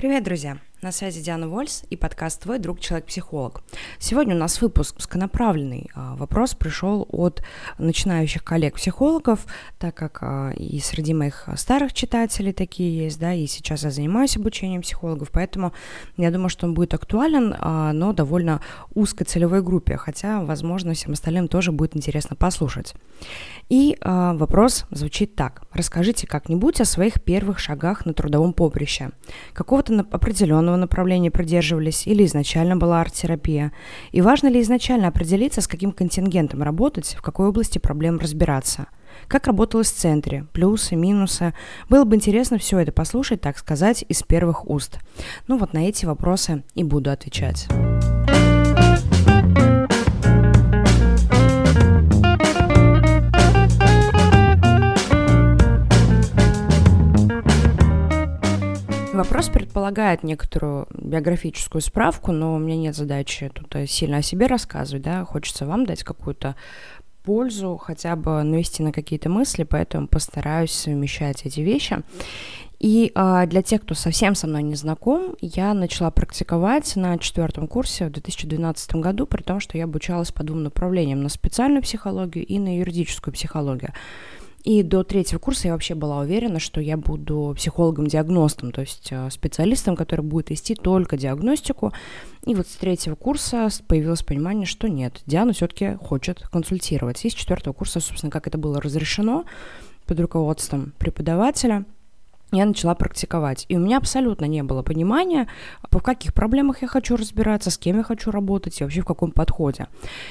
Привет, друзья! На связи Диана Вольс и подкаст «Твой друг человек-психолог». Сегодня у нас выпуск узконаправленный. А, вопрос пришел от начинающих коллег-психологов, так как а, и среди моих старых читателей такие есть, да, и сейчас я занимаюсь обучением психологов, поэтому я думаю, что он будет актуален, а, но довольно узкой целевой группе, хотя, возможно, всем остальным тоже будет интересно послушать. И вопрос звучит так. Расскажите как-нибудь о своих первых шагах на трудовом поприще. Какого-то определенного определенного направления придерживались или изначально была арт-терапия? И важно ли изначально определиться, с каким контингентом работать, в какой области проблем разбираться? Как работалось в центре? Плюсы, минусы? Было бы интересно все это послушать, так сказать, из первых уст. Ну вот на эти вопросы и буду отвечать. Вопрос предполагает некоторую биографическую справку, но у меня нет задачи тут э, сильно о себе рассказывать, да, хочется вам дать какую-то пользу, хотя бы навести на какие-то мысли, поэтому постараюсь совмещать эти вещи. И а, для тех, кто совсем со мной не знаком, я начала практиковать на четвертом курсе в 2012 году, при том, что я обучалась по двум направлениям, на специальную психологию и на юридическую психологию. И до третьего курса я вообще была уверена, что я буду психологом-диагностом, то есть э, специалистом, который будет вести только диагностику. И вот с третьего курса появилось понимание, что нет, Диана все-таки хочет консультировать. И с четвертого курса, собственно, как это было разрешено под руководством преподавателя – я начала практиковать. И у меня абсолютно не было понимания, в каких проблемах я хочу разбираться, с кем я хочу работать и вообще в каком подходе.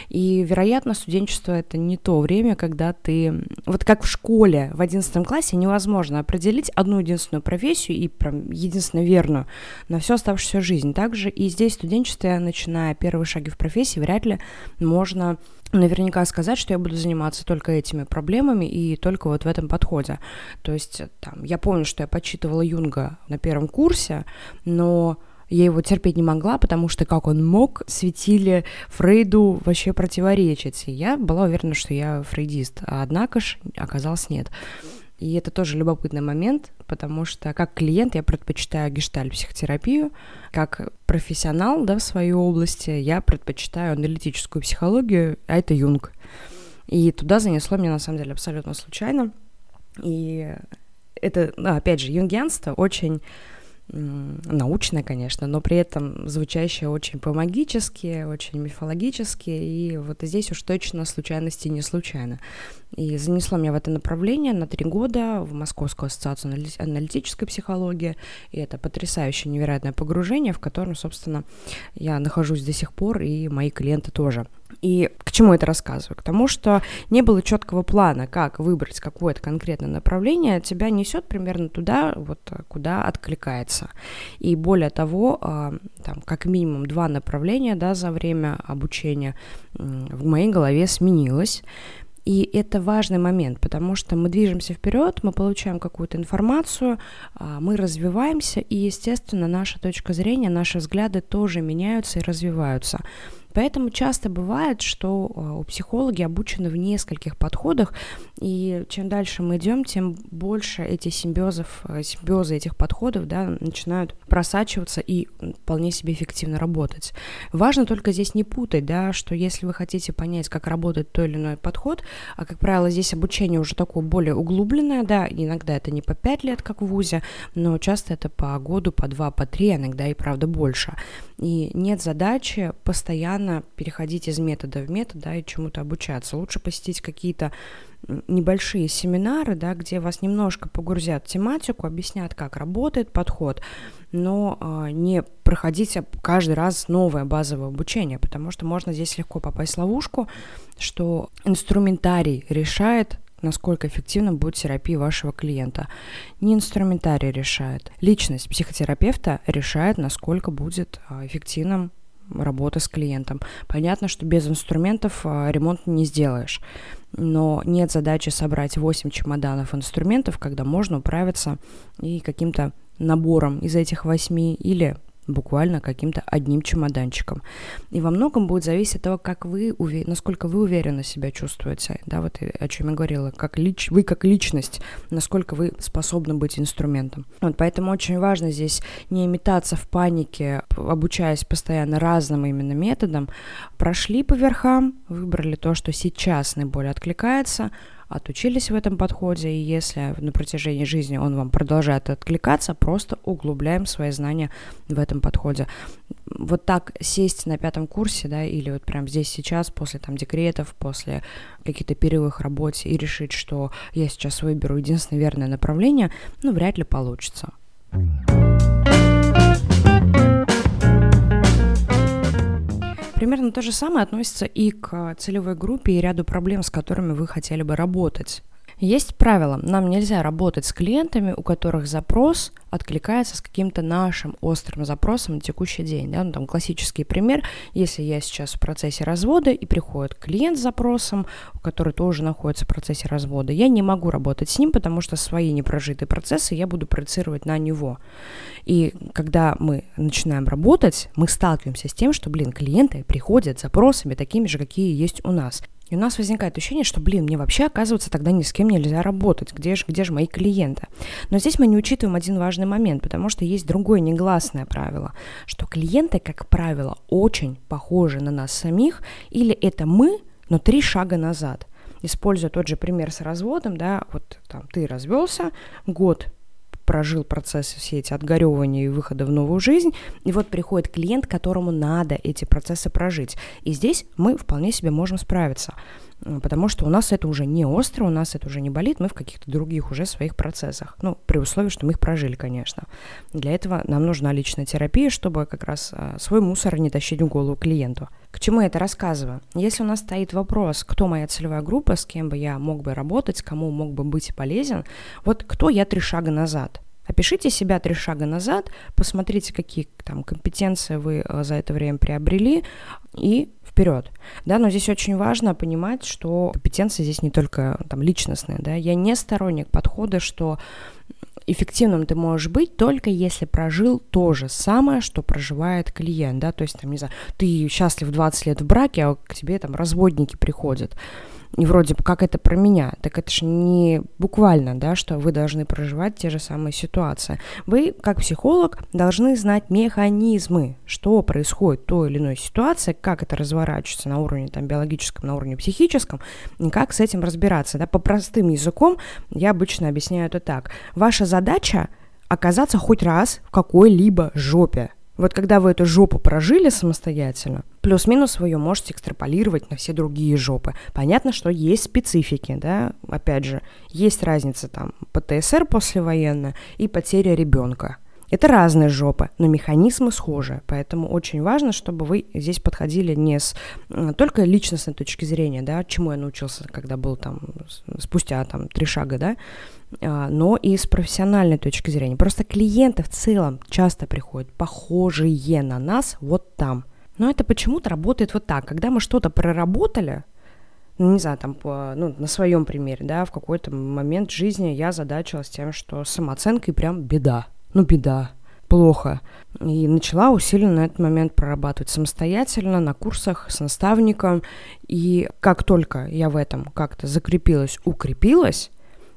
И, вероятно, студенчество — это не то время, когда ты... Вот как в школе в 11 классе невозможно определить одну единственную профессию и прям единственно верную на всю оставшуюся жизнь. Также и здесь в студенчестве, начиная первые шаги в профессии, вряд ли можно наверняка сказать, что я буду заниматься только этими проблемами и только вот в этом подходе. То есть там, я помню, что я почитывала Юнга на первом курсе, но я его терпеть не могла, потому что как он мог, светили Фрейду вообще противоречить. И я была уверена, что я фрейдист, а однако ж оказалось нет. И это тоже любопытный момент, потому что как клиент я предпочитаю гештальт-психотерапию, как профессионал да, в своей области я предпочитаю аналитическую психологию, а это Юнг. И туда занесло меня на самом деле абсолютно случайно. И это, опять же, юнгианство очень научное, конечно, но при этом звучащее очень по-магически, очень мифологически, и вот здесь уж точно случайности не случайно. И занесло меня в это направление на три года в Московскую ассоциацию аналитической психологии, и это потрясающее, невероятное погружение, в котором, собственно, я нахожусь до сих пор, и мои клиенты тоже – и к чему это рассказываю? К тому, что не было четкого плана, как выбрать какое-то конкретное направление, тебя несет примерно туда, вот куда откликается. И более того, а, там как минимум два направления да, за время обучения в моей голове сменилось. И это важный момент, потому что мы движемся вперед, мы получаем какую-то информацию, а, мы развиваемся, и, естественно, наша точка зрения, наши взгляды тоже меняются и развиваются. Поэтому часто бывает, что а, у психологи обучены в нескольких подходах, и чем дальше мы идем, тем больше эти симбиозов, э, симбиозы этих подходов да, начинают просачиваться и вполне себе эффективно работать. Важно только здесь не путать, да, что если вы хотите понять, как работает той или иной подход, а, как правило, здесь обучение уже такое более углубленное, да, иногда это не по 5 лет, как в ВУЗе, но часто это по году, по 2, по 3, иногда и правда больше. И нет задачи постоянно переходить из метода в метод, да, и чему-то обучаться. Лучше посетить какие-то небольшие семинары, да, где вас немножко погрузят в тематику, объяснят, как работает подход, но а, не проходить каждый раз новое базовое обучение, потому что можно здесь легко попасть в ловушку, что инструментарий решает насколько эффективно будет терапия вашего клиента. Не инструментарий решает. Личность психотерапевта решает, насколько будет а, эффективным работа с клиентом. Понятно, что без инструментов а, ремонт не сделаешь, но нет задачи собрать 8 чемоданов инструментов, когда можно управиться и каким-то набором из этих 8 или буквально каким-то одним чемоданчиком. И во многом будет зависеть от того, как вы, насколько вы уверенно себя чувствуете, да, вот о чем я говорила, как лич, вы как личность, насколько вы способны быть инструментом. Вот поэтому очень важно здесь не метаться в панике, обучаясь постоянно разным именно методам, прошли по верхам, выбрали то, что сейчас наиболее откликается, отучились в этом подходе, и если на протяжении жизни он вам продолжает откликаться, просто углубляем свои знания в этом подходе. Вот так сесть на пятом курсе, да, или вот прям здесь сейчас, после там декретов, после каких-то перерывов в работе, и решить, что я сейчас выберу единственное верное направление, ну, вряд ли получится. Примерно то же самое относится и к целевой группе и ряду проблем, с которыми вы хотели бы работать. Есть правило, нам нельзя работать с клиентами, у которых запрос откликается с каким-то нашим острым запросом на текущий день. Да? Ну, там классический пример, если я сейчас в процессе развода и приходит клиент с запросом, который тоже находится в процессе развода, я не могу работать с ним, потому что свои непрожитые процессы я буду проецировать на него. И когда мы начинаем работать, мы сталкиваемся с тем, что, блин, клиенты приходят с запросами такими же, какие есть у нас. И у нас возникает ощущение, что, блин, мне вообще, оказывается, тогда ни с кем нельзя работать. Где же, где же мои клиенты? Но здесь мы не учитываем один важный момент, потому что есть другое негласное правило, что клиенты, как правило, очень похожи на нас самих, или это мы, но три шага назад. Используя тот же пример с разводом, да, вот там ты развелся, год прожил процесс все эти отгоревания и выхода в новую жизнь, и вот приходит клиент, которому надо эти процессы прожить. И здесь мы вполне себе можем справиться, потому что у нас это уже не остро, у нас это уже не болит, мы в каких-то других уже своих процессах. Ну, при условии, что мы их прожили, конечно. Для этого нам нужна личная терапия, чтобы как раз а, свой мусор не тащить в голову клиенту. К чему я это рассказываю? Если у нас стоит вопрос, кто моя целевая группа, с кем бы я мог бы работать, кому мог бы быть полезен, вот кто я три шага назад? Опишите себя три шага назад, посмотрите, какие там компетенции вы э, за это время приобрели, и вперед. Да, но здесь очень важно понимать, что компетенции здесь не только там личностные, да. Я не сторонник подхода, что эффективным ты можешь быть только если прожил то же самое, что проживает клиент, да, то есть, там, не знаю, ты счастлив 20 лет в браке, а к тебе там разводники приходят, и вроде бы как это про меня, так это же не буквально, да, что вы должны проживать те же самые ситуации. Вы, как психолог, должны знать механизмы, что происходит в той или иной ситуации, как это разворачивается на уровне там, биологическом, на уровне психическом, и как с этим разбираться. Да? По простым языком я обычно объясняю это так. Ваша задача оказаться хоть раз в какой-либо жопе. Вот когда вы эту жопу прожили самостоятельно, плюс-минус вы ее можете экстраполировать на все другие жопы. Понятно, что есть специфики, да, опять же, есть разница там ПТСР послевоенная и потеря ребенка. Это разные жопы, но механизмы схожи, поэтому очень важно, чтобы вы здесь подходили не с только личностной точки зрения, да, чему я научился, когда был там спустя там три шага, да, а, но и с профессиональной точки зрения. Просто клиенты в целом часто приходят похожие на нас вот там. Но это почему-то работает вот так. Когда мы что-то проработали, ну, не знаю, там, по, ну, на своем примере, да, в какой-то момент жизни я задачилась тем, что с самооценкой прям беда. Ну, беда плохо. И начала усиленно на этот момент прорабатывать самостоятельно, на курсах, с наставником. И как только я в этом как-то закрепилась, укрепилась,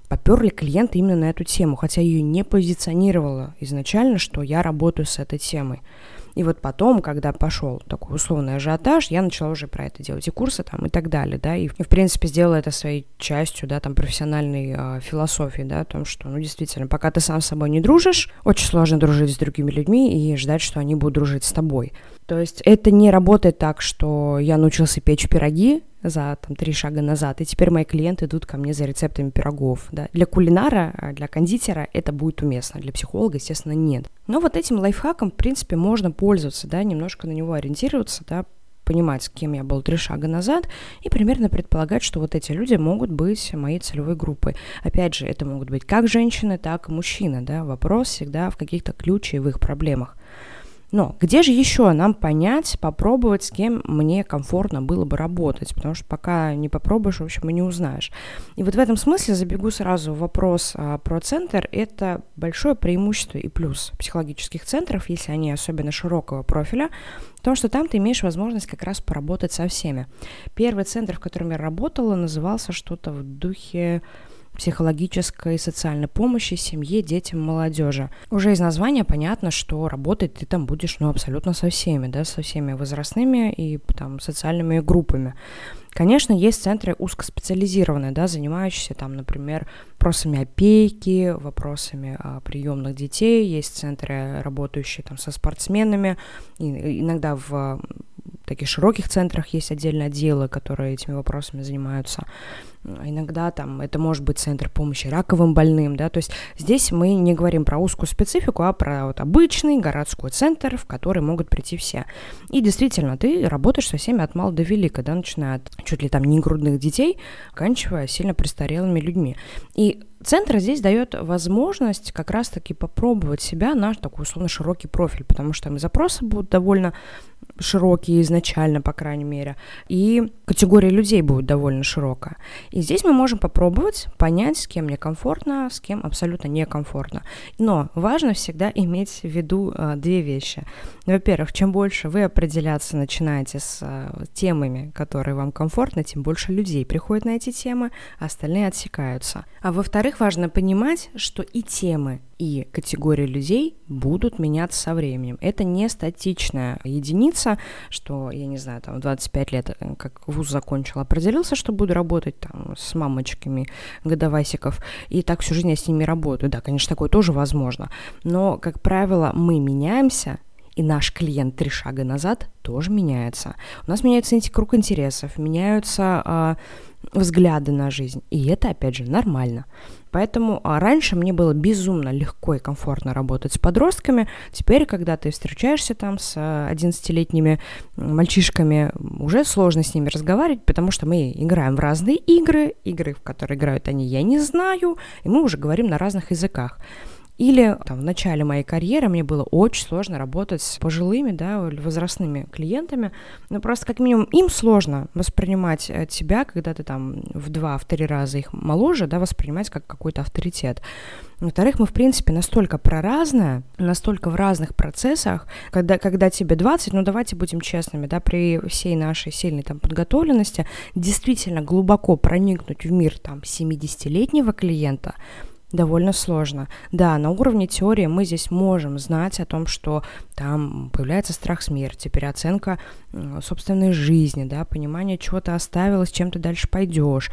поперли клиенты именно на эту тему, хотя ее не позиционировала изначально, что я работаю с этой темой. И вот потом, когда пошел такой условный ажиотаж, я начала уже про это делать и курсы там и так далее, да, и, в принципе, сделала это своей частью, да, там, профессиональной э, философии, да, о том, что, ну, действительно, пока ты сам с собой не дружишь, очень сложно дружить с другими людьми и ждать, что они будут дружить с тобой. То есть это не работает так, что я научился печь пироги, за там, три шага назад, и теперь мои клиенты идут ко мне за рецептами пирогов. Да. Для кулинара, а, для кондитера это будет уместно, для психолога, естественно, нет. Но вот этим лайфхаком, в принципе, можно пользоваться, да, немножко на него ориентироваться, да, понимать, с кем я был три шага назад, и примерно предполагать, что вот эти люди могут быть моей целевой группой. Опять же, это могут быть как женщины, так и мужчины, да, вопрос всегда в каких-то ключевых проблемах. Но где же еще нам понять, попробовать, с кем мне комфортно было бы работать? Потому что пока не попробуешь, в общем, и не узнаешь. И вот в этом смысле забегу сразу в вопрос а, про центр. Это большое преимущество и плюс психологических центров, если они особенно широкого профиля, Потому что там ты имеешь возможность как раз поработать со всеми. Первый центр, в котором я работала, назывался что-то в духе психологической и социальной помощи семье, детям, молодежи. Уже из названия понятно, что работать ты там будешь ну, абсолютно со всеми, да, со всеми возрастными и там социальными группами. Конечно, есть центры узкоспециализированные, да, занимающиеся там, например, вопросами опеки, вопросами а, приемных детей, есть центры, работающие там со спортсменами, и, иногда в таких широких центрах есть отдельные отделы, которые этими вопросами занимаются. Иногда там это может быть центр помощи раковым больным, да, то есть здесь мы не говорим про узкую специфику, а про вот обычный городской центр, в который могут прийти все. И действительно, ты работаешь со всеми от мала до велика, да, начиная от чуть ли там не грудных детей, оканчивая сильно престарелыми людьми. И Центр здесь дает возможность как раз-таки попробовать себя на такой условно широкий профиль, потому что там и запросы будут довольно широкие изначально, по крайней мере, и категория людей будет довольно широкая. И здесь мы можем попробовать понять, с кем мне комфортно, с кем абсолютно некомфортно. Но важно всегда иметь в виду э, две вещи. Во-первых, чем больше вы определяться начинаете с э, темами, которые вам комфортны, тем больше людей приходит на эти темы, а остальные отсекаются. А во-вторых, важно понимать, что и темы, и категории людей будут меняться со временем. Это не статичная единица, что, я не знаю, там, в 25 лет, э, как вуз закончил, определился, что буду работать там с мамочками годовасиков, и так всю жизнь я с ними работаю. Да, конечно, такое тоже возможно. Но, как правило, мы меняемся, и наш клиент три шага назад тоже меняется. У нас меняется круг интересов, меняются э, взгляды на жизнь, и это, опять же, нормально. Поэтому а раньше мне было безумно легко и комфортно работать с подростками. Теперь, когда ты встречаешься там с 11-летними мальчишками, уже сложно с ними разговаривать, потому что мы играем в разные игры, игры, в которые играют они, я не знаю, и мы уже говорим на разных языках. Или там, в начале моей карьеры мне было очень сложно работать с пожилыми, да, возрастными клиентами. Ну, просто как минимум им сложно воспринимать э, тебя, когда ты там в два, в три раза их моложе, да, воспринимать как какой-то авторитет. Во-вторых, мы, в принципе, настолько проразные, настолько в разных процессах, когда, когда тебе 20, ну давайте будем честными, да, при всей нашей сильной там подготовленности, действительно глубоко проникнуть в мир там 70-летнего клиента, довольно сложно. Да, на уровне теории мы здесь можем знать о том, что там появляется страх смерти, переоценка собственной жизни, да, понимание, чего ты оставила, с чем ты дальше пойдешь.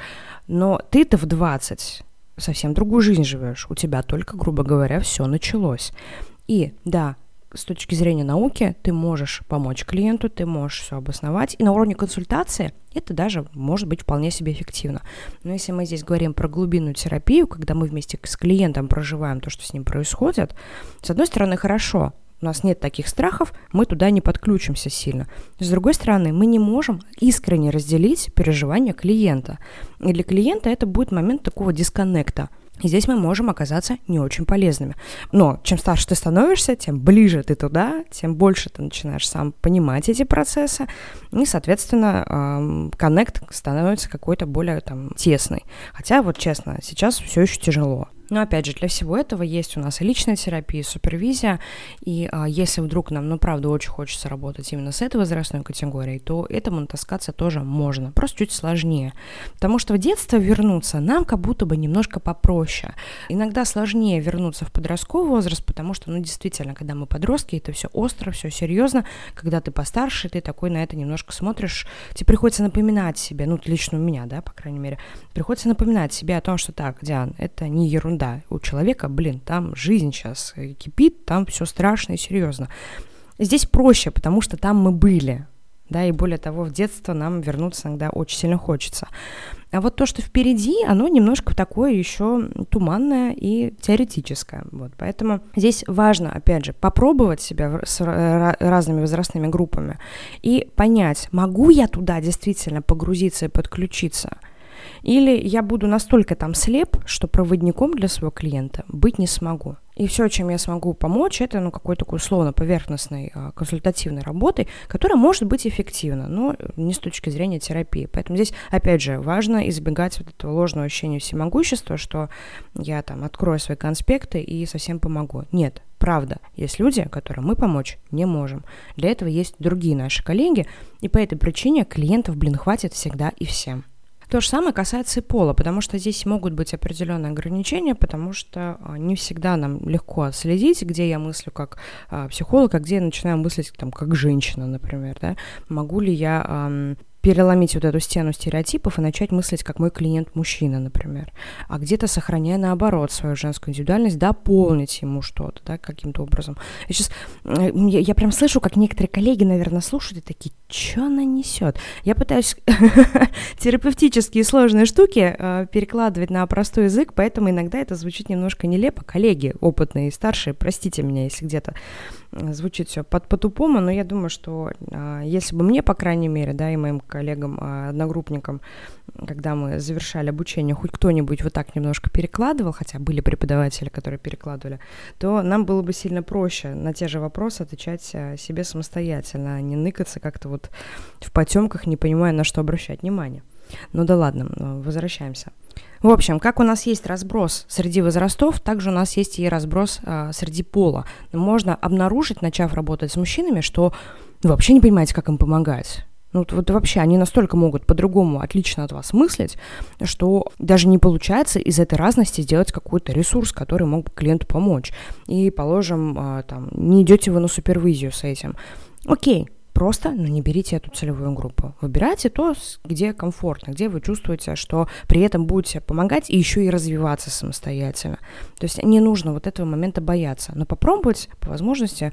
Но ты-то в 20 совсем другую жизнь живешь. У тебя только, грубо говоря, все началось. И да, с точки зрения науки ты можешь помочь клиенту, ты можешь все обосновать. И на уровне консультации это даже может быть вполне себе эффективно. Но если мы здесь говорим про глубинную терапию, когда мы вместе с клиентом проживаем то, что с ним происходит, с одной стороны, хорошо, у нас нет таких страхов, мы туда не подключимся сильно. С другой стороны, мы не можем искренне разделить переживания клиента. И для клиента это будет момент такого дисконнекта. И здесь мы можем оказаться не очень полезными. Но чем старше ты становишься, тем ближе ты туда, тем больше ты начинаешь сам понимать эти процессы, и, соответственно, коннект становится какой-то более там тесный. Хотя, вот честно, сейчас все еще тяжело. Но опять же, для всего этого есть у нас и личная терапия, и супервизия. И а, если вдруг нам, ну, правда, очень хочется работать именно с этой возрастной категорией, то этому натаскаться тоже можно. Просто чуть сложнее. Потому что в детство вернуться нам как будто бы немножко попроще. Иногда сложнее вернуться в подростковый возраст, потому что, ну, действительно, когда мы подростки, это все остро, все серьезно. Когда ты постарше, ты такой на это немножко смотришь, тебе приходится напоминать себе, ну, лично у меня, да, по крайней мере, приходится напоминать себе о том, что так, Диан, это не ерунда, да, у человека, блин, там жизнь сейчас кипит, там все страшно и серьезно. Здесь проще, потому что там мы были, да, и более того, в детство нам вернуться иногда очень сильно хочется. А вот то, что впереди, оно немножко такое еще туманное и теоретическое. Вот, поэтому здесь важно, опять же, попробовать себя с разными возрастными группами и понять, могу я туда действительно погрузиться и подключиться – или я буду настолько там слеп, что проводником для своего клиента быть не смогу. И все, чем я смогу помочь, это ну, какой-то такой условно поверхностной а, консультативной работой, которая может быть эффективна, но не с точки зрения терапии. Поэтому здесь, опять же, важно избегать вот этого ложного ощущения всемогущества, что я там открою свои конспекты и совсем помогу. Нет, правда, есть люди, которым мы помочь не можем. Для этого есть другие наши коллеги, и по этой причине клиентов, блин, хватит всегда и всем. То же самое касается и пола, потому что здесь могут быть определенные ограничения, потому что а, не всегда нам легко отследить, где я мыслю как а, психолог, а где я начинаю мыслить там, как женщина, например, да, могу ли я переломить вот эту стену стереотипов и начать мыслить как мой клиент мужчина, например. А где-то сохраняя наоборот свою женскую индивидуальность, дополнить ему что-то, да, каким-то образом. Я сейчас, я, я прям слышу, как некоторые коллеги, наверное, слушают и такие, что она несет? Я пытаюсь терапевтические сложные штуки э, перекладывать на простой язык, поэтому иногда это звучит немножко нелепо. Коллеги опытные и старшие, простите меня, если где-то звучит все под по-тупому, но я думаю, что э, если бы мне, по крайней мере, да, и моим коллегам, э, одногруппникам, когда мы завершали обучение, хоть кто-нибудь вот так немножко перекладывал, хотя были преподаватели, которые перекладывали, то нам было бы сильно проще на те же вопросы отвечать э, себе самостоятельно, а не ныкаться как-то вот в потемках, не понимая, на что обращать внимание. Ну да ладно, возвращаемся. В общем, как у нас есть разброс среди возрастов, также у нас есть и разброс а, среди пола. Можно обнаружить, начав работать с мужчинами, что вы вообще не понимаете, как им помогать. Ну, вот, вот вообще они настолько могут по-другому отлично от вас мыслить, что даже не получается из этой разности сделать какой-то ресурс, который мог бы клиенту помочь. И, положим, а, там, не идете вы на супервизию с этим. Окей, просто, но не берите эту целевую группу. Выбирайте то, где комфортно, где вы чувствуете, что при этом будете помогать и еще и развиваться самостоятельно. То есть не нужно вот этого момента бояться, но попробовать по возможности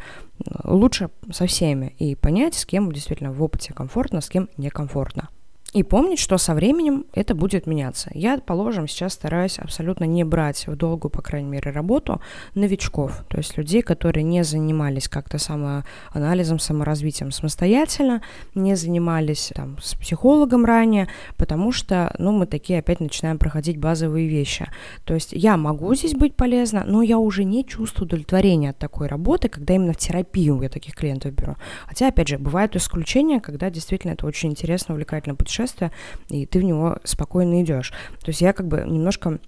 лучше со всеми и понять, с кем действительно в опыте комфортно, с кем некомфортно. И помнить, что со временем это будет меняться. Я, положим, сейчас стараюсь абсолютно не брать в долгую, по крайней мере, работу новичков, то есть людей, которые не занимались как-то самоанализом, саморазвитием самостоятельно, не занимались там, с психологом ранее, потому что, ну, мы такие опять начинаем проходить базовые вещи. То есть я могу здесь быть полезна, но я уже не чувствую удовлетворения от такой работы, когда именно в терапию я таких клиентов беру. Хотя, опять же, бывают исключения, когда действительно это очень интересно, увлекательно путешествие, путешествие, и ты в него спокойно идешь. То есть я как бы немножко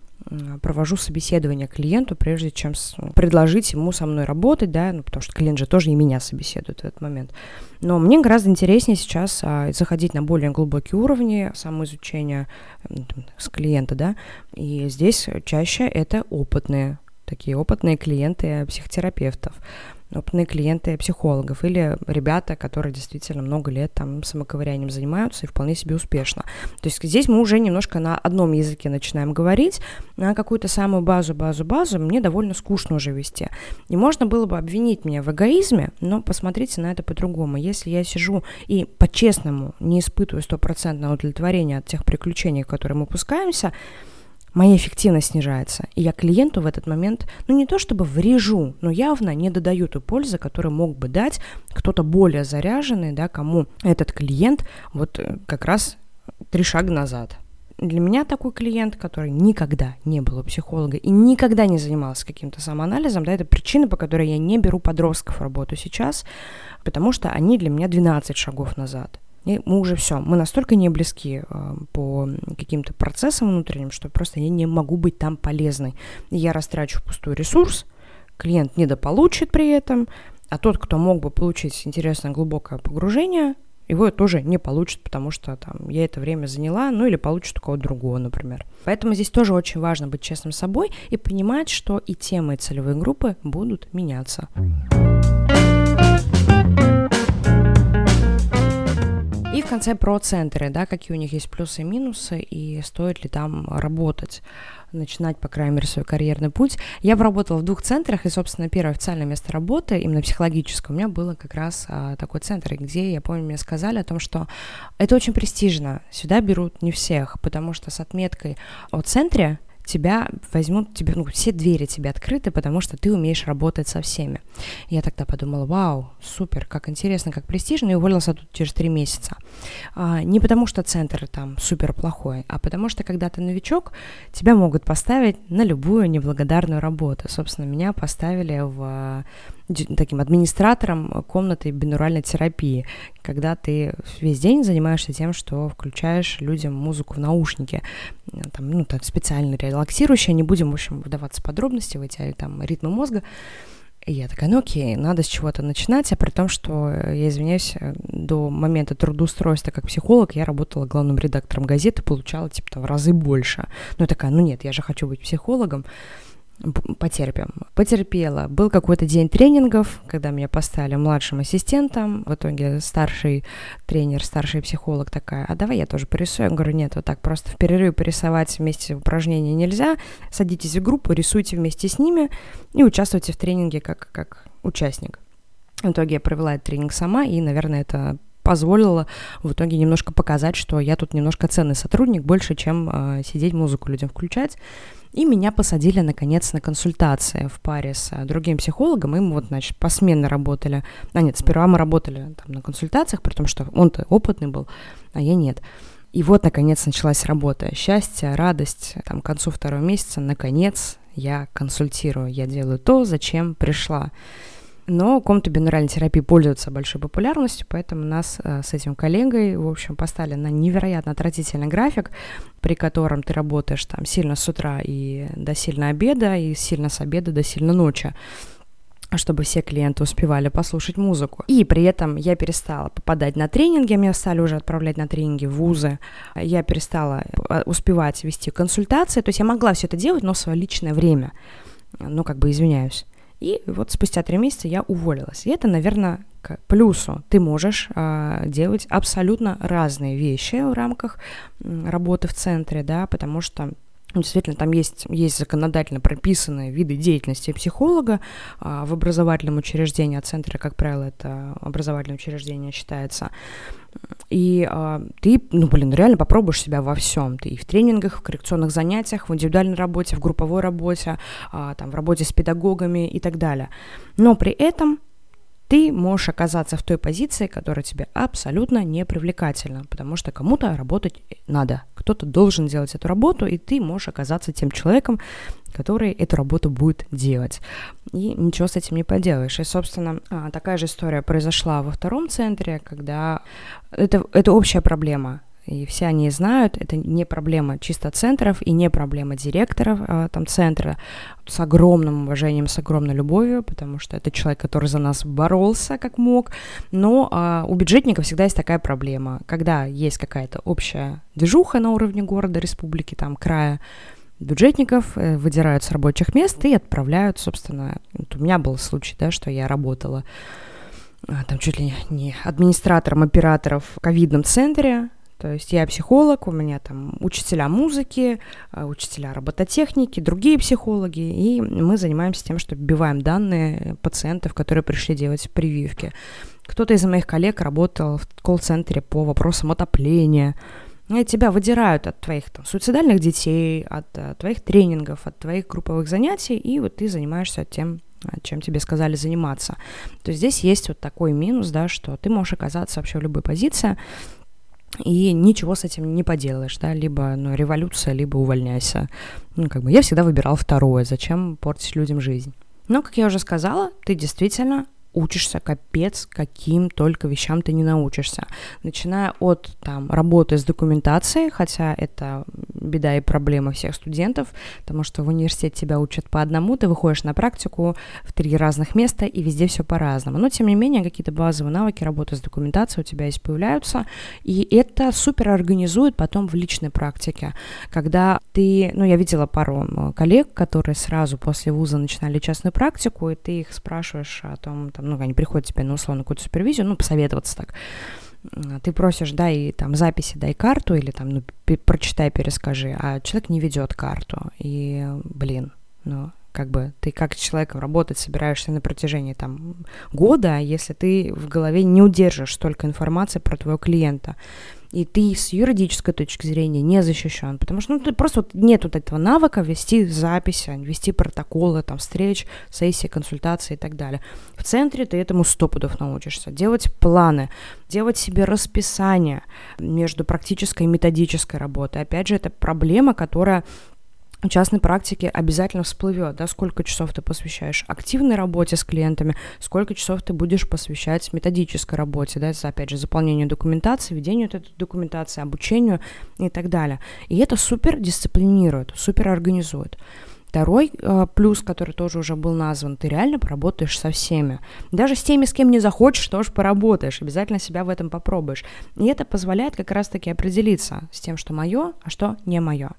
провожу собеседование клиенту, прежде чем предложить ему со мной работать, да, ну, потому что клиент же тоже и меня собеседует в этот момент. Но мне гораздо интереснее сейчас а, заходить на более глубокие уровни самоизучения с клиента, да, и здесь чаще это опытные, такие опытные клиенты психотерапевтов опытные клиенты психологов или ребята, которые действительно много лет там самоковырянием занимаются и вполне себе успешно. То есть здесь мы уже немножко на одном языке начинаем говорить, на какую-то самую базу, базу, базу мне довольно скучно уже вести. И можно было бы обвинить меня в эгоизме, но посмотрите на это по-другому. Если я сижу и по-честному не испытываю стопроцентного удовлетворения от тех приключений, в которые мы пускаемся, моя эффективность снижается. И я клиенту в этот момент, ну не то чтобы врежу, но явно не додаю той пользы, которую мог бы дать кто-то более заряженный, да, кому этот клиент вот э, как раз три шага назад. Для меня такой клиент, который никогда не был у психолога и никогда не занимался каким-то самоанализом, да, это причина, по которой я не беру подростков в работу сейчас, потому что они для меня 12 шагов назад. И мы уже все, мы настолько не близки э, по каким-то процессам внутренним, что просто я не могу быть там полезной. Я растрачу пустой ресурс, клиент недополучит при этом, а тот, кто мог бы получить интересное глубокое погружение, его тоже не получит, потому что там я это время заняла, ну или получит у кого-то другого, например. Поэтому здесь тоже очень важно быть честным с собой и понимать, что и темы, и целевые группы будут меняться. И в конце про центры, да, какие у них есть плюсы и минусы, и стоит ли там работать начинать, по крайней мере, свой карьерный путь. Я работала в двух центрах, и, собственно, первое официальное место работы, именно психологическое, у меня было как раз а, такой центр, где, я помню, мне сказали о том, что это очень престижно, сюда берут не всех, потому что с отметкой о центре тебя возьмут, тебе, ну, все двери тебе открыты, потому что ты умеешь работать со всеми. Я тогда подумала, вау, супер, как интересно, как престижно, и уволилась тут через три месяца. А, не потому что центр там супер плохой, а потому что когда ты новичок, тебя могут поставить на любую неблагодарную работу. Собственно, меня поставили в таким администратором комнаты бинуральной терапии, когда ты весь день занимаешься тем, что включаешь людям музыку в наушники, там, ну, так специально релаксирующие, не будем, в общем, вдаваться в подробности в эти там ритмы мозга, и я такая, ну окей, надо с чего-то начинать, а при том, что, я извиняюсь, до момента трудоустройства как психолог я работала главным редактором газеты, получала, типа, в разы больше. Ну, я такая, ну нет, я же хочу быть психологом потерпим. Потерпела. Был какой-то день тренингов, когда меня поставили младшим ассистентом. В итоге старший тренер, старший психолог такая, а давай я тоже порисую. Я говорю, нет, вот так просто в перерыв порисовать вместе упражнения нельзя. Садитесь в группу, рисуйте вместе с ними и участвуйте в тренинге как, как участник. В итоге я провела этот тренинг сама, и, наверное, это позволило в итоге немножко показать, что я тут немножко ценный сотрудник, больше, чем э, сидеть музыку людям включать. И меня посадили, наконец, на консультации в паре с э, другим психологом, и мы вот, значит, посменно работали. А нет, сперва мы работали там на консультациях, при том, что он-то опытный был, а я нет. И вот, наконец, началась работа. Счастье, радость. Там, к концу второго месяца, наконец, я консультирую. Я делаю то, зачем пришла. Но комната бинуральной терапии пользуется большой популярностью, поэтому нас э, с этим коллегой, в общем, поставили на невероятно отвратительный график, при котором ты работаешь там сильно с утра и до сильно обеда, и сильно с обеда до сильно ночи чтобы все клиенты успевали послушать музыку. И при этом я перестала попадать на тренинги, меня стали уже отправлять на тренинги в вузы, я перестала э, успевать вести консультации, то есть я могла все это делать, но в свое личное время. Ну, как бы извиняюсь. И вот спустя три месяца я уволилась. И это, наверное, к плюсу. Ты можешь а, делать абсолютно разные вещи в рамках работы в центре, да, потому что Действительно, там есть, есть законодательно прописанные виды деятельности психолога а, в образовательном учреждении, а центре, как правило, это образовательное учреждение считается. И а, ты, ну, блин, реально попробуешь себя во всем. Ты и в тренингах, в коррекционных занятиях, в индивидуальной работе, в групповой работе, а, там, в работе с педагогами и так далее. Но при этом ты можешь оказаться в той позиции, которая тебе абсолютно не привлекательна, потому что кому-то работать надо, кто-то должен делать эту работу, и ты можешь оказаться тем человеком, который эту работу будет делать. И ничего с этим не поделаешь. И, собственно, а, такая же история произошла во втором центре, когда это, это общая проблема и все они знают, это не проблема чисто центров и не проблема директоров э, там центра. С огромным уважением, с огромной любовью, потому что это человек, который за нас боролся как мог, но э, у бюджетников всегда есть такая проблема, когда есть какая-то общая движуха на уровне города, республики, там, края, бюджетников э, выдирают с рабочих мест и отправляют, собственно, вот у меня был случай, да, что я работала там чуть ли не администратором операторов в ковидном центре, то есть я психолог, у меня там учителя музыки, э, учителя робототехники, другие психологи, и мы занимаемся тем, что вбиваем данные пациентов, которые пришли делать прививки. Кто-то из моих коллег работал в колл-центре по вопросам отопления. И тебя выдирают от твоих там, суицидальных детей, от, от твоих тренингов, от твоих групповых занятий, и вот ты занимаешься тем, чем тебе сказали заниматься. То есть здесь есть вот такой минус, да, что ты можешь оказаться вообще в любой позиции, и ничего с этим не поделаешь, да, либо ну, революция, либо увольняйся. Ну, как бы я всегда выбирал второе, зачем портить людям жизнь. Но, как я уже сказала, ты действительно учишься капец, каким только вещам ты не научишься. Начиная от там, работы с документацией, хотя это беда и проблема всех студентов, потому что в университете тебя учат по одному, ты выходишь на практику в три разных места, и везде все по-разному. Но, тем не менее, какие-то базовые навыки работы с документацией у тебя есть появляются, и это супер организует потом в личной практике, когда ты, ну, я видела пару коллег, которые сразу после вуза начинали частную практику, и ты их спрашиваешь о том, там, ну, они приходят тебе на условно какую-то супервизию, ну, посоветоваться так. Ты просишь, дай там записи, дай карту, или там, ну, прочитай, перескажи, а человек не ведет карту. И, блин, ну, как бы ты как человеком работать собираешься на протяжении там года, если ты в голове не удержишь столько информации про твоего клиента и ты с юридической точки зрения не защищен, потому что ну, ты просто вот нет вот этого навыка вести записи, вести протоколы, там, встреч, сессии, консультации и так далее. В центре ты этому сто пудов научишься. Делать планы, делать себе расписание между практической и методической работой. Опять же, это проблема, которая в частной практике обязательно всплывет, да, сколько часов ты посвящаешь активной работе с клиентами, сколько часов ты будешь посвящать методической работе, да, опять же, заполнению документации, ведению этой документации, обучению и так далее. И это супер дисциплинирует, супер организует. Второй э, плюс, который тоже уже был назван, ты реально поработаешь со всеми. Даже с теми, с кем не захочешь, тоже поработаешь, обязательно себя в этом попробуешь. И это позволяет как раз-таки определиться с тем, что мое, а что не мое.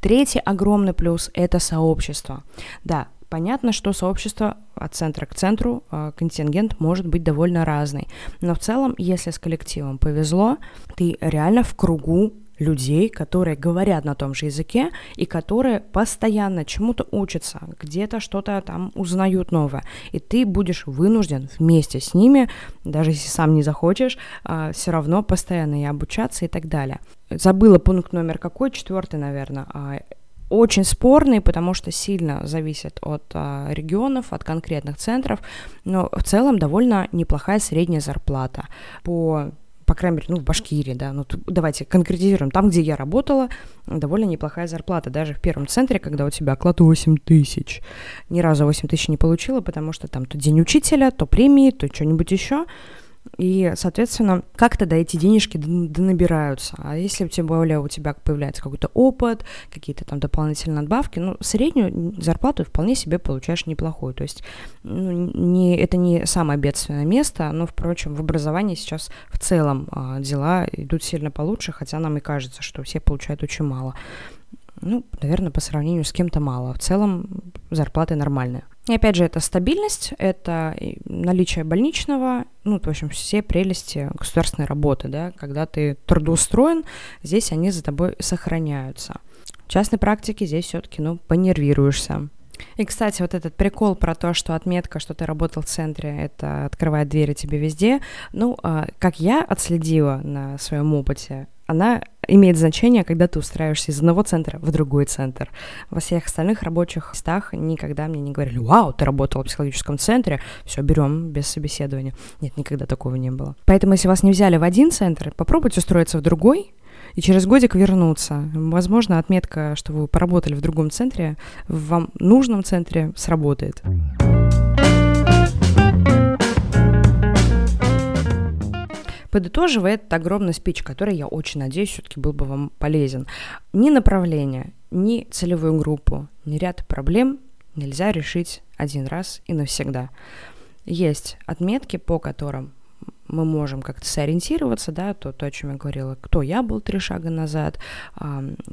Третий огромный плюс – это сообщество. Да, понятно, что сообщество от центра к центру, э, контингент может быть довольно разный. Но в целом, если с коллективом повезло, ты реально в кругу людей, которые говорят на том же языке и которые постоянно чему-то учатся, где-то что-то там узнают новое. И ты будешь вынужден вместе с ними, даже если сам не захочешь, а, все равно постоянно и обучаться и так далее. Забыла пункт номер какой, четвертый, наверное а, очень спорный, потому что сильно зависит от а, регионов, от конкретных центров, но в целом довольно неплохая средняя зарплата по по крайней мере, ну, в Башкирии, да, ну, давайте конкретизируем, там, где я работала, довольно неплохая зарплата, даже в первом центре, когда у тебя оклад 8 тысяч, ни разу 8 тысяч не получила, потому что там то день учителя, то премии, то что-нибудь еще, и, соответственно, как тогда эти денежки донабираются? А если тем более у тебя появляется какой-то опыт, какие-то там дополнительные надбавки, ну, среднюю зарплату вполне себе получаешь неплохую. То есть ну, не, это не самое бедственное место, но, впрочем, в образовании сейчас в целом а, дела идут сильно получше, хотя нам и кажется, что все получают очень мало. Ну, наверное, по сравнению с кем-то мало. В целом зарплаты нормальные. И опять же, это стабильность, это наличие больничного, ну, в общем, все прелести государственной работы, да, когда ты трудоустроен, здесь они за тобой сохраняются. В частной практике здесь все-таки, ну, понервируешься. И, кстати, вот этот прикол про то, что отметка, что ты работал в центре, это открывает двери тебе везде. Ну, а, как я отследила на своем опыте, она имеет значение, когда ты устраиваешься из одного центра в другой центр. Во всех остальных рабочих местах никогда мне не говорили, вау, ты работала в психологическом центре, все, берем без собеседования. Нет, никогда такого не было. Поэтому, если вас не взяли в один центр, попробуйте устроиться в другой, и через годик вернуться. Возможно, отметка, что вы поработали в другом центре, в вам нужном центре сработает. Подытоживая этот огромный спич, который, я очень надеюсь, все-таки был бы вам полезен. Ни направление, ни целевую группу, ни ряд проблем нельзя решить один раз и навсегда. Есть отметки, по которым мы можем как-то сориентироваться, да, то, то, о чем я говорила, кто я был три шага назад,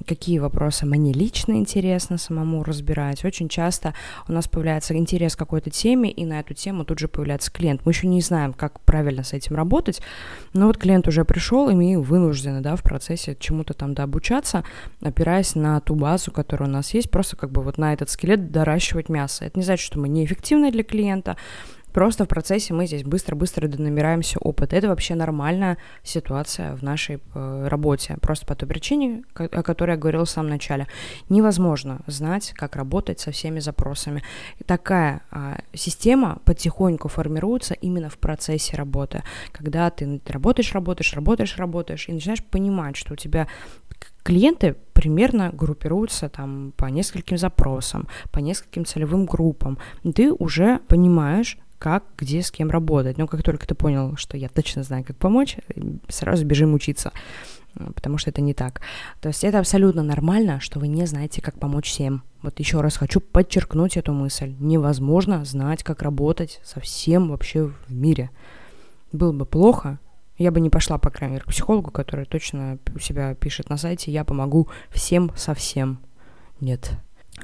какие вопросы мне лично интересно самому разбирать. Очень часто у нас появляется интерес к какой-то теме, и на эту тему тут же появляется клиент. Мы еще не знаем, как правильно с этим работать, но вот клиент уже пришел, и мы вынуждены, да, в процессе чему-то там дообучаться, опираясь на ту базу, которая у нас есть, просто как бы вот на этот скелет доращивать мясо. Это не значит, что мы неэффективны для клиента, Просто в процессе мы здесь быстро-быстро донабираемся опыта. Это вообще нормальная ситуация в нашей э, работе. Просто по той причине, о которой я говорила в самом начале. Невозможно знать, как работать со всеми запросами. Такая э, система потихоньку формируется именно в процессе работы. Когда ты работаешь, работаешь, работаешь, работаешь, и начинаешь понимать, что у тебя клиенты примерно группируются там по нескольким запросам, по нескольким целевым группам. Ты уже понимаешь, как, где, с кем работать. Но как только ты понял, что я точно знаю, как помочь, сразу бежим учиться, потому что это не так. То есть это абсолютно нормально, что вы не знаете, как помочь всем. Вот еще раз хочу подчеркнуть эту мысль. Невозможно знать, как работать со всем вообще в мире. Было бы плохо, я бы не пошла, по крайней мере, к психологу, который точно у себя пишет на сайте «Я помогу всем со всем». Нет,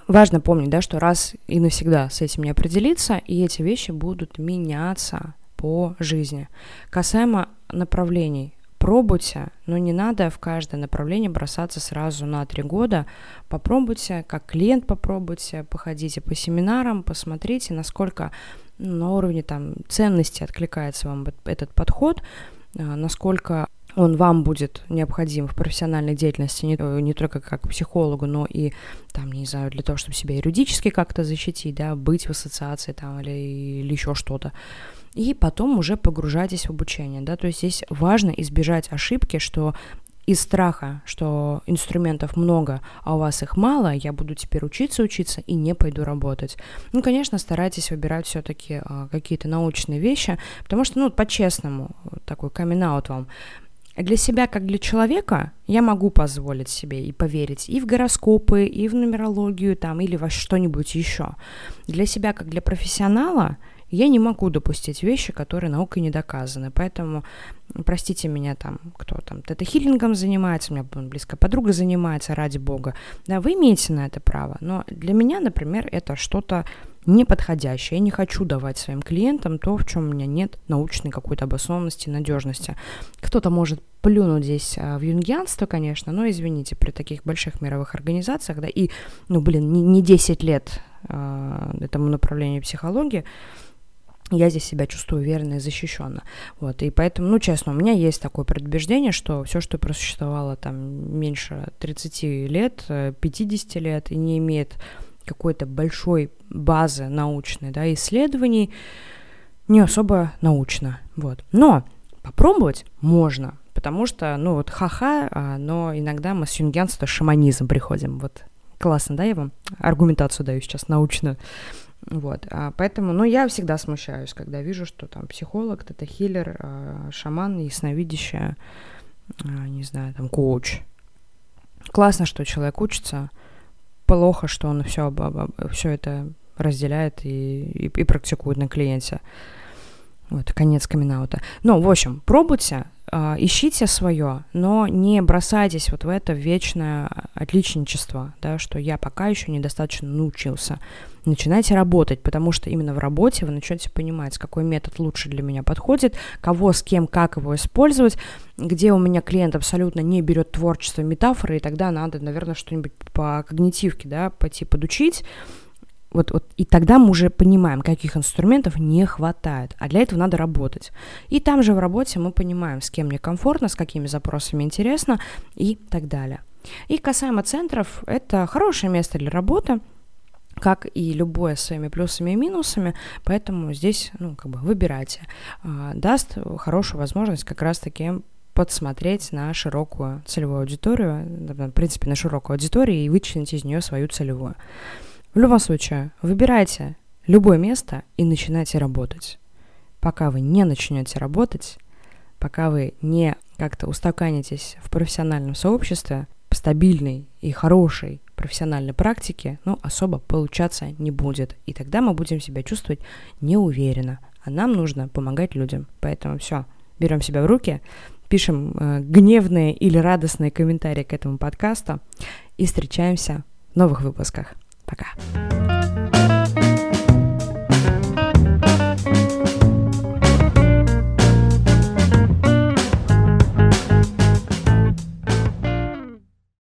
важно помнить, да, что раз и навсегда с этим не определиться, и эти вещи будут меняться по жизни. Касаемо направлений, пробуйте, но не надо в каждое направление бросаться сразу на три года. Попробуйте, как клиент попробуйте, походите по семинарам, посмотрите, насколько на уровне там ценности откликается вам этот подход, а, насколько он вам будет необходим в профессиональной деятельности не, не только как психологу, но и, там, не знаю, для того, чтобы себя юридически как-то защитить, да, быть в ассоциации там или, или еще что-то. И потом уже погружайтесь в обучение, да, то есть здесь важно избежать ошибки, что из страха, что инструментов много, а у вас их мало, я буду теперь учиться, учиться и не пойду работать. Ну, конечно, старайтесь выбирать все-таки а, какие-то научные вещи, потому что, ну, по-честному, такой камин вам, для себя, как для человека, я могу позволить себе и поверить и в гороскопы, и в нумерологию там, или во что-нибудь еще. Для себя, как для профессионала, я не могу допустить вещи, которые наукой не доказаны. Поэтому, простите меня там, кто там тета-хиллингом занимается, у меня близкая подруга занимается, ради бога. Да, вы имеете на это право. Но для меня, например, это что-то неподходящее. Я не хочу давать своим клиентам то, в чем у меня нет научной какой-то обоснованности, надежности. Кто-то может плюнуть здесь а, в юнгианство, конечно, но, извините, при таких больших мировых организациях, да, и, ну, блин, не, не 10 лет э, этому направлению психологии, я здесь себя чувствую уверенно и защищенно. Вот, и поэтому, ну, честно, у меня есть такое предубеждение, что все, что просуществовало там меньше 30 лет, 50 э, лет и не имеет какой-то большой базы научной, да, исследований, не особо научно, вот. Но попробовать можно, потому что, ну, вот ха-ха, а, но иногда мы с юнгианства шаманизм приходим, вот. Классно, да, я вам аргументацию даю сейчас научную. Вот, а поэтому, ну, я всегда смущаюсь, когда вижу, что там психолог, это хиллер, а, шаман, ясновидящая, а, не знаю, там, коуч. Классно, что человек учится, плохо, что он все, все это разделяет и, и, и практикует на клиенте. Вот, конец камин -аута. Ну, в общем, пробуйте, э, ищите свое, но не бросайтесь вот в это вечное отличничество, да, что я пока еще недостаточно научился. Начинайте работать, потому что именно в работе вы начнете понимать, какой метод лучше для меня подходит, кого, с кем, как его использовать, где у меня клиент абсолютно не берет творчество, метафоры, и тогда надо, наверное, что-нибудь по когнитивке, да, пойти подучить, вот, вот, и тогда мы уже понимаем, каких инструментов не хватает, а для этого надо работать. И там же в работе мы понимаем, с кем мне комфортно, с какими запросами интересно и так далее. И касаемо центров, это хорошее место для работы, как и любое с своими плюсами и минусами, поэтому здесь, ну, как бы выбирайте. А, даст хорошую возможность как раз-таки подсмотреть на широкую целевую аудиторию, в принципе, на широкую аудиторию и вычленить из нее свою целевую. В любом случае, выбирайте любое место и начинайте работать. Пока вы не начнете работать, пока вы не как-то устаканитесь в профессиональном сообществе, стабильной и хорошей профессиональной практике, ну, особо получаться не будет. И тогда мы будем себя чувствовать неуверенно. А нам нужно помогать людям. Поэтому все, берем себя в руки, пишем э, гневные или радостные комментарии к этому подкасту и встречаемся в новых выпусках. Пока.